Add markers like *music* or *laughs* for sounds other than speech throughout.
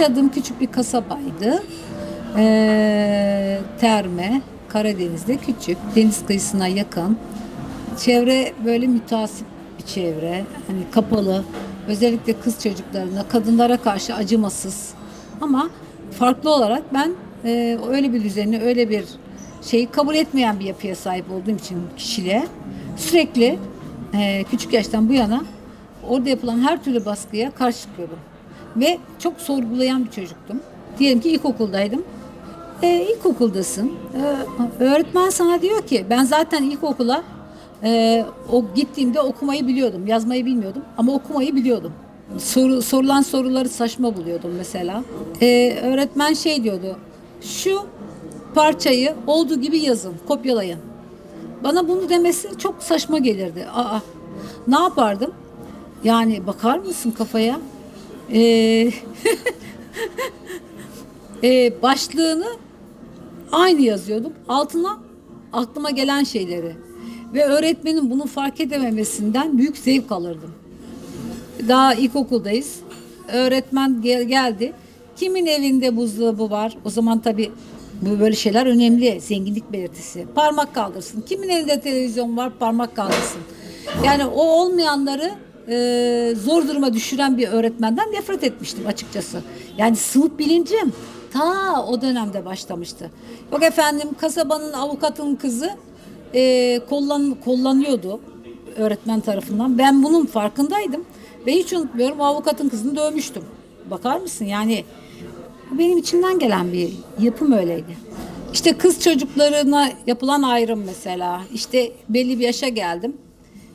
yaşadığım küçük bir kasabaydı. Ee, Terme, Karadeniz'de küçük, deniz kıyısına yakın. Çevre böyle mütasip bir çevre. Hani kapalı. Özellikle kız çocuklarına, kadınlara karşı acımasız. Ama farklı olarak ben e, öyle bir düzeni, öyle bir şeyi kabul etmeyen bir yapıya sahip olduğum için kişiliğe sürekli e, küçük yaştan bu yana orada yapılan her türlü baskıya karşı çıkıyordum. Ve çok sorgulayan bir çocuktum. Diyelim ki ilkokuldaydım. E, ilkokuldasın. E, öğretmen sana diyor ki ben zaten ilkokula e, o gittiğimde okumayı biliyordum. Yazmayı bilmiyordum ama okumayı biliyordum. Soru, sorulan soruları saçma buluyordum mesela. E, öğretmen şey diyordu. Şu parçayı olduğu gibi yazın, kopyalayın. Bana bunu demesi çok saçma gelirdi. Aa, ne yapardım? Yani bakar mısın kafaya? Ee, *laughs* e, başlığını aynı yazıyordum. Altına aklıma gelen şeyleri. Ve öğretmenin bunu fark edememesinden büyük zevk alırdım. Daha ilkokuldayız. Öğretmen gel geldi. Kimin evinde buzdolabı var? O zaman tabii böyle şeyler önemli. Zenginlik belirtisi. Parmak kaldırsın. Kimin elinde televizyon var? Parmak kaldırsın. Yani o olmayanları e, zor duruma düşüren bir öğretmenden nefret etmiştim açıkçası. Yani sınıf bilincim ta o dönemde başlamıştı. Yok efendim kasabanın avukatın kızı e, kollan, kullanıyordu öğretmen tarafından. Ben bunun farkındaydım ve hiç unutmuyorum avukatın kızını dövmüştüm. Bakar mısın yani benim içimden gelen bir yapım öyleydi. İşte kız çocuklarına yapılan ayrım mesela. İşte belli bir yaşa geldim.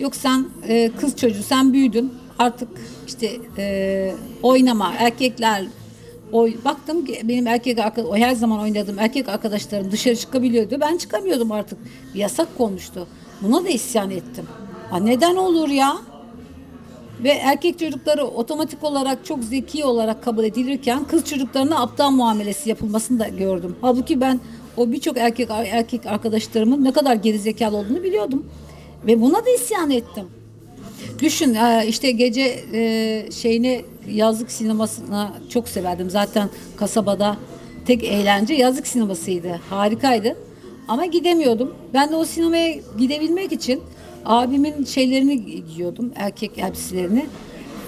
Yok sen e, kız çocuğu sen büyüdün artık işte e, oynama erkekler oy baktım ki benim erkek o her zaman oynadığım erkek arkadaşlarım dışarı çıkabiliyordu. Ben çıkamıyordum artık. Yasak konmuştu. Buna da isyan ettim. Ha, neden olur ya? Ve erkek çocukları otomatik olarak çok zeki olarak kabul edilirken kız çocuklarına aptal muamelesi yapılmasını da gördüm. Halbuki ben o birçok erkek erkek arkadaşlarımın ne kadar gerizekalı olduğunu biliyordum. Ve buna da isyan ettim. Düşün e, işte gece e, şeyini yazlık sinemasına çok severdim. Zaten kasabada tek eğlence yazlık sinemasıydı. Harikaydı. Ama gidemiyordum. Ben de o sinemaya gidebilmek için abimin şeylerini giyiyordum. Erkek elbiselerini.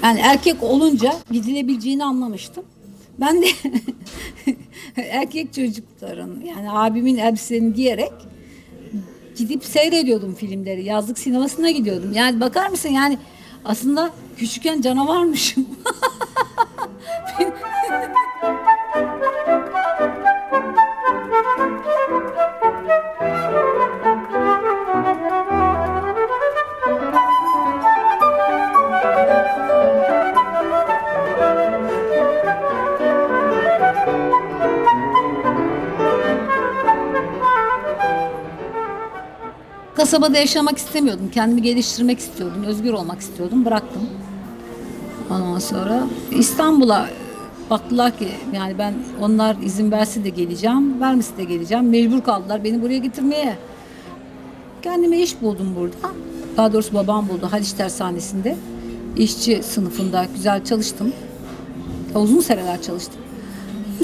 Yani erkek olunca gidilebileceğini anlamıştım. Ben de *laughs* erkek çocukların yani abimin elbiselerini giyerek gidip seyrediyordum filmleri. Yazlık sinemasına gidiyordum. Yani bakar mısın yani aslında küçükken canavarmışım. *laughs* Kasabada yaşamak istemiyordum. Kendimi geliştirmek istiyordum. Özgür olmak istiyordum. Bıraktım. Ondan sonra İstanbul'a baktılar ki yani ben onlar izin verse de geleceğim, vermesi de geleceğim. Mecbur kaldılar beni buraya getirmeye. Kendime iş buldum burada. Daha doğrusu babam buldu Haliç Tersanesi'nde. İşçi sınıfında güzel çalıştım. Uzun seneler çalıştım.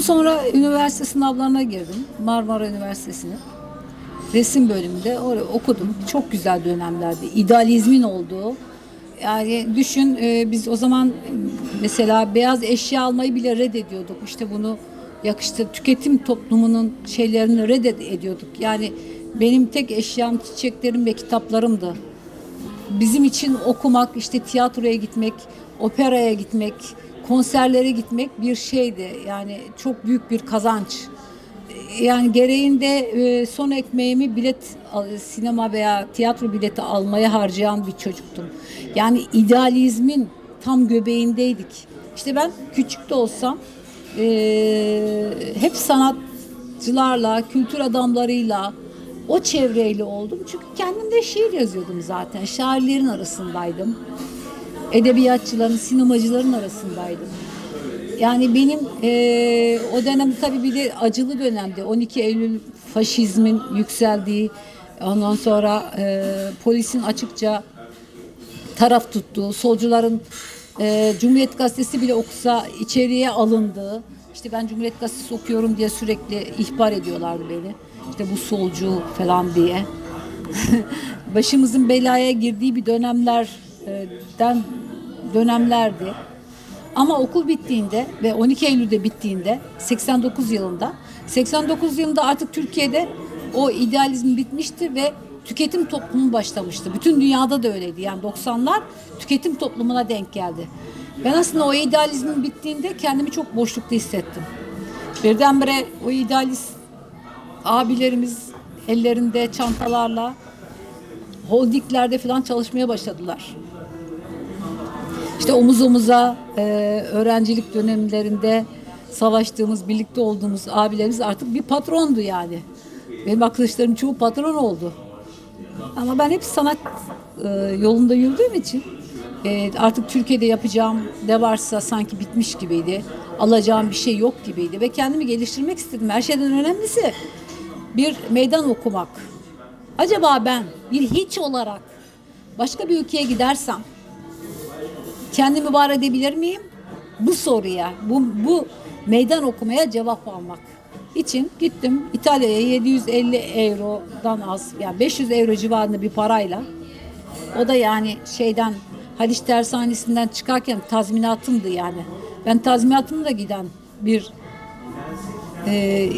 Sonra üniversite sınavlarına girdim. Marmara Üniversitesi'ne resim bölümünde orada okudum. Çok güzel dönemlerdi. İdealizmin olduğu. Yani düşün e, biz o zaman mesela beyaz eşya almayı bile reddediyorduk. İşte bunu yakıştı tüketim toplumunun şeylerini reddediyorduk. Yani benim tek eşyam çiçeklerim ve kitaplarımdı. Bizim için okumak, işte tiyatroya gitmek, operaya gitmek, konserlere gitmek bir şeydi. Yani çok büyük bir kazanç yani gereğinde e, son ekmeğimi bilet sinema veya tiyatro bileti almaya harcayan bir çocuktum. Yani idealizmin tam göbeğindeydik. İşte ben küçük de olsam e, hep sanatçılarla, kültür adamlarıyla, o çevreyle oldum. Çünkü kendim de şiir yazıyordum zaten. Şairlerin arasındaydım. Edebiyatçıların, sinemacıların arasındaydım. Yani benim e, o dönem tabii bir de acılı dönemdi. 12 Eylül faşizmin yükseldiği, ondan sonra e, polisin açıkça taraf tuttuğu, solcuların e, Cumhuriyet Gazetesi bile okusa içeriye alındığı, işte ben Cumhuriyet Gazetesi okuyorum diye sürekli ihbar ediyorlardı beni. İşte bu solcu falan diye. *laughs* Başımızın belaya girdiği bir dönemlerden dönemlerdi. Ama okul bittiğinde ve 12 Eylül'de bittiğinde 89 yılında 89 yılında artık Türkiye'de o idealizm bitmişti ve tüketim toplumu başlamıştı. Bütün dünyada da öyleydi. Yani 90'lar tüketim toplumuna denk geldi. Ben aslında o idealizmin bittiğinde kendimi çok boşlukta hissettim. Birdenbire o idealist abilerimiz ellerinde çantalarla holdinglerde falan çalışmaya başladılar. İşte omuz omuza e, öğrencilik dönemlerinde savaştığımız, birlikte olduğumuz abilerimiz artık bir patrondu yani. Benim arkadaşlarım çoğu patron oldu. Ama ben hep sanat e, yolunda yürüdüğüm için e, artık Türkiye'de yapacağım ne varsa sanki bitmiş gibiydi. Alacağım bir şey yok gibiydi ve kendimi geliştirmek istedim. Her şeyden önemlisi bir meydan okumak. Acaba ben bir hiç olarak başka bir ülkeye gidersem kendimi var edebilir miyim? Bu soruya, bu, bu meydan okumaya cevap almak için gittim. İtalya'ya 750 eurodan az yani 500 euro civarında bir parayla. O da yani şeyden Haliç Tersanesi'nden çıkarken tazminatımdı yani. Ben tazminatımla giden bir e,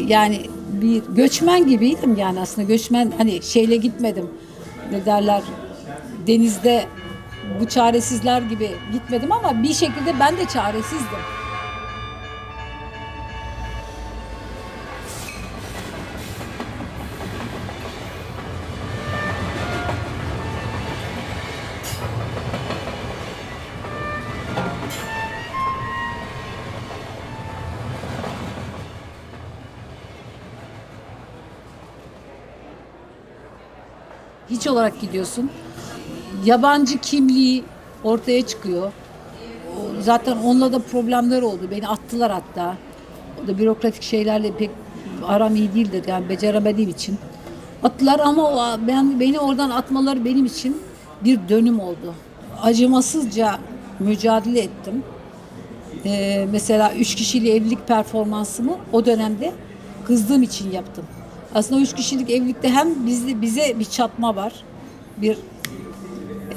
yani bir göçmen gibiydim yani aslında. Göçmen hani şeyle gitmedim. Ne derler? Denizde bu çaresizler gibi gitmedim ama bir şekilde ben de çaresizdim. Hiç olarak gidiyorsun. Yabancı kimliği ortaya çıkıyor. Zaten onunla da problemler oldu. Beni attılar hatta. O da bürokratik şeylerle pek aram iyi değildir yani beceremediğim için. Attılar ama ben beni oradan atmaları benim için bir dönüm oldu. Acımasızca mücadele ettim. Ee, mesela üç kişiyle evlilik performansımı o dönemde kızdığım için yaptım. Aslında üç kişilik evlilikte hem bizde bize bir çatma var. Bir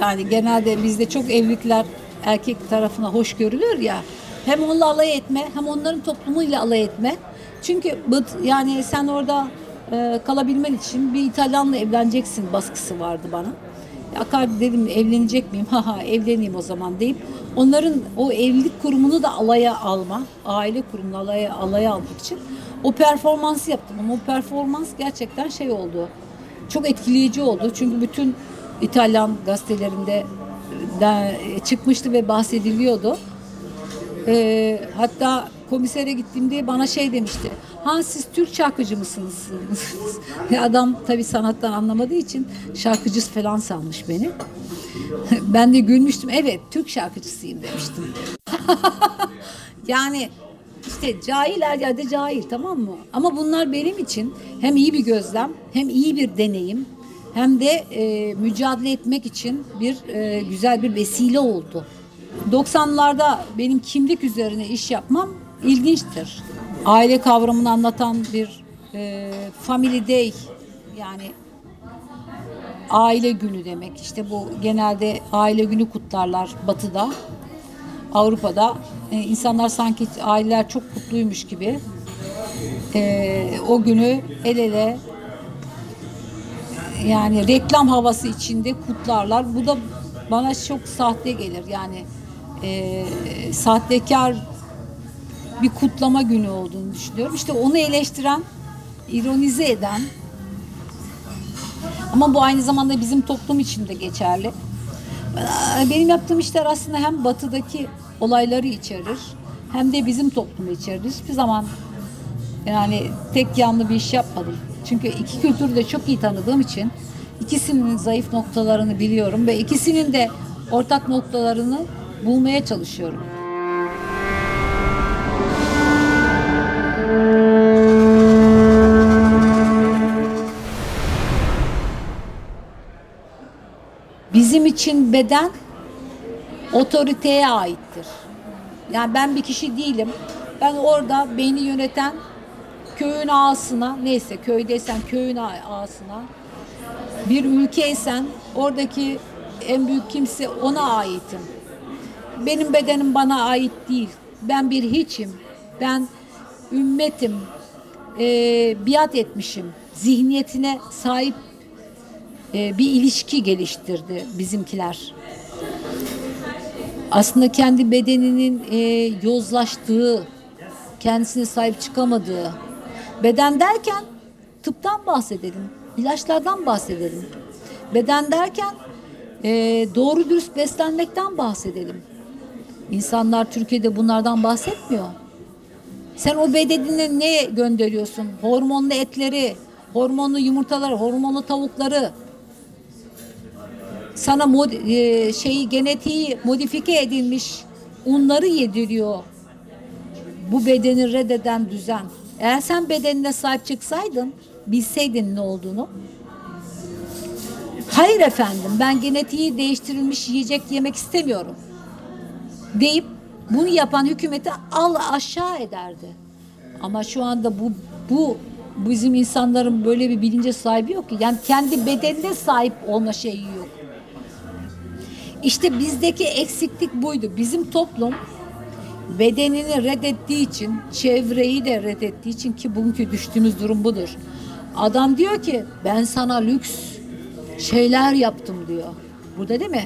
yani genelde bizde çok evlilikler erkek tarafına hoş görülür ya. Hem onunla alay etme, hem onların toplumuyla alay etme. Çünkü yani sen orada e, kalabilmen için bir İtalyanla evleneceksin baskısı vardı bana. Akar dedim evlenecek miyim? Haha evleneyim o zaman deyip onların o evlilik kurumunu da alaya alma, aile kurumunu alaya, alaya almak için o performansı yaptım. Ama o performans gerçekten şey oldu. Çok etkileyici oldu. Çünkü bütün İtalyan gazetelerinde de çıkmıştı ve bahsediliyordu. E, hatta komisere gittiğimde bana şey demişti. Ha siz Türk şarkıcı mısınız? *laughs* Adam tabii sanattan anlamadığı için şarkıcı falan sanmış beni. *laughs* ben de gülmüştüm. Evet Türk şarkıcısıyım demiştim. *laughs* yani işte cahil her yerde cahil tamam mı? Ama bunlar benim için hem iyi bir gözlem hem iyi bir deneyim hem de e, mücadele etmek için bir e, güzel bir vesile oldu. 90'larda benim kimlik üzerine iş yapmam ilginçtir. Aile kavramını anlatan bir e, family day yani aile günü demek. İşte bu genelde aile günü kutlarlar batıda. Avrupa'da e, insanlar sanki aileler çok mutluymuş gibi e, o günü el ele yani reklam havası içinde kutlarlar. Bu da bana çok sahte gelir. Yani e, sahtekar bir kutlama günü olduğunu düşünüyorum. İşte onu eleştiren, ironize eden ama bu aynı zamanda bizim toplum için de geçerli. Benim yaptığım işler aslında hem batıdaki olayları içerir hem de bizim toplumu içerir. Hiçbir zaman yani tek yanlı bir iş yapmadım. Çünkü iki kültürü de çok iyi tanıdığım için ikisinin zayıf noktalarını biliyorum ve ikisinin de ortak noktalarını bulmaya çalışıyorum. Bizim için beden otoriteye aittir. Yani ben bir kişi değilim. Ben orada beni yöneten köyün ağasına neyse köydeysen köyün ağasına bir ülkeysen oradaki en büyük kimse ona aitim. Benim bedenim bana ait değil. Ben bir hiçim. Ben ümmetim. E, biat etmişim. Zihniyetine sahip e, bir ilişki geliştirdi bizimkiler. Aslında kendi bedeninin e, yozlaştığı, kendisine sahip çıkamadığı. Beden derken tıptan bahsedelim, ilaçlardan bahsedelim. Beden derken e, doğru dürüst beslenmekten bahsedelim. İnsanlar Türkiye'de bunlardan bahsetmiyor. Sen o bedenine ne gönderiyorsun? Hormonlu etleri, hormonlu yumurtaları, hormonlu tavukları. Sana mod, e, şeyi genetiği modifike edilmiş unları yediriyor. Bu bedeni reddeden düzen. Eğer sen bedenine sahip çıksaydın, bilseydin ne olduğunu. Hayır efendim, ben genetiği değiştirilmiş yiyecek yemek istemiyorum. Deyip bunu yapan hükümeti al aşağı ederdi. Ama şu anda bu bu bizim insanların böyle bir bilince sahibi yok ki. Yani kendi bedenine sahip olma şeyi yok. İşte bizdeki eksiklik buydu. Bizim toplum bedenini reddettiği için, çevreyi de reddettiği için ki bugünkü düştüğümüz durum budur. Adam diyor ki ben sana lüks şeyler yaptım diyor. Burada değil mi?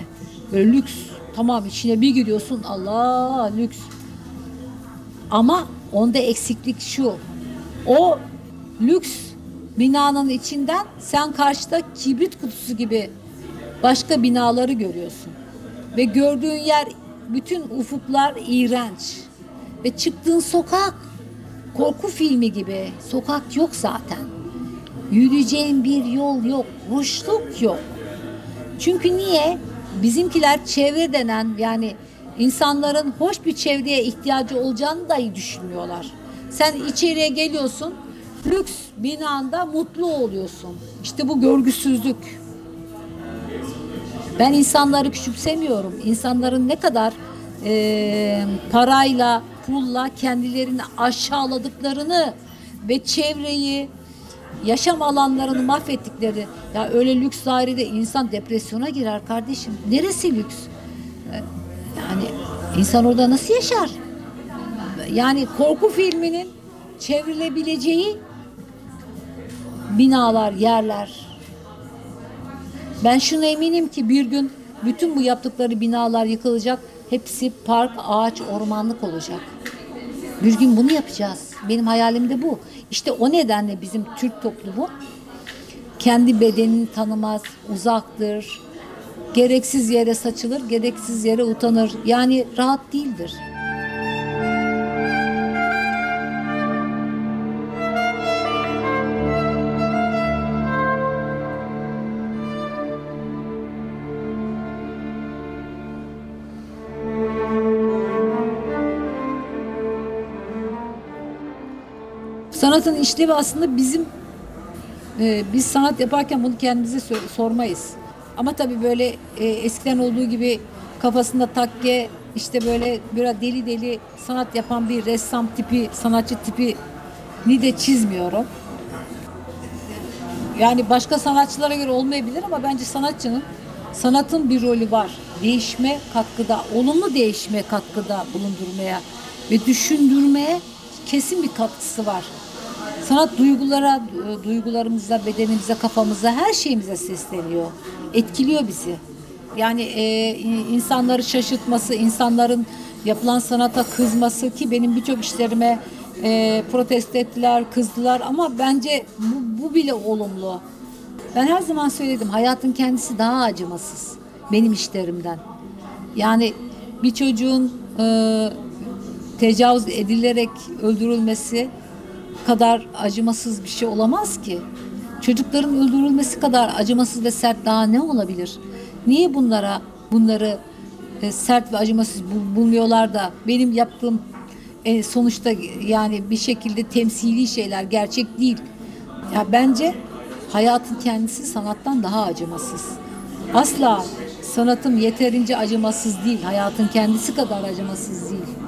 Böyle lüks. Tamam içine bir giriyorsun Allah lüks. Ama onda eksiklik şu. O lüks binanın içinden sen karşıda kibrit kutusu gibi başka binaları görüyorsun. Ve gördüğün yer bütün ufuklar iğrenç. Ve çıktığın sokak korku filmi gibi. Sokak yok zaten. Yürüyeceğin bir yol yok. Hoşluk yok. Çünkü niye? Bizimkiler çevre denen yani insanların hoş bir çevreye ihtiyacı olacağını dahi düşünmüyorlar. Sen içeriye geliyorsun, lüks binanda mutlu oluyorsun. İşte bu görgüsüzlük. Ben insanları küçümsemiyorum. İnsanların ne kadar e, parayla, pulla kendilerini aşağıladıklarını ve çevreyi, yaşam alanlarını mahvettikleri. Ya öyle lüks dairede insan depresyona girer kardeşim. Neresi lüks? Yani insan orada nasıl yaşar? Yani korku filminin çevrilebileceği binalar, yerler, ben şuna eminim ki bir gün bütün bu yaptıkları binalar yıkılacak. Hepsi park, ağaç, ormanlık olacak. Bir gün bunu yapacağız. Benim hayalim de bu. İşte o nedenle bizim Türk toplumu kendi bedenini tanımaz, uzaktır. Gereksiz yere saçılır, gereksiz yere utanır. Yani rahat değildir. Sanatın işlevi aslında bizim e, biz sanat yaparken bunu kendimize sormayız. Ama tabii böyle e, eskiden olduğu gibi kafasında takke işte böyle biraz deli deli sanat yapan bir ressam tipi, sanatçı tipi ni de çizmiyorum. Yani başka sanatçılara göre olmayabilir ama bence sanatçının sanatın bir rolü var. Değişme katkıda, olumlu değişme katkıda bulundurmaya ve düşündürmeye kesin bir katkısı var. Sanat duygulara, duygularımıza, bedenimize, kafamıza, her şeyimize sesleniyor. Etkiliyor bizi. Yani e, insanları şaşırtması, insanların yapılan sanata kızması ki benim birçok işlerime e, protesto ettiler, kızdılar ama bence bu, bu bile olumlu. Ben her zaman söyledim hayatın kendisi daha acımasız benim işlerimden. Yani bir çocuğun e, tecavüz edilerek öldürülmesi kadar acımasız bir şey olamaz ki. Çocukların öldürülmesi kadar acımasız ve sert daha ne olabilir? Niye bunlara bunları e, sert ve acımasız bulmuyorlar da benim yaptığım e, sonuçta yani bir şekilde temsili şeyler gerçek değil. Ya bence hayatın kendisi sanattan daha acımasız. Asla sanatım yeterince acımasız değil. Hayatın kendisi kadar acımasız değil.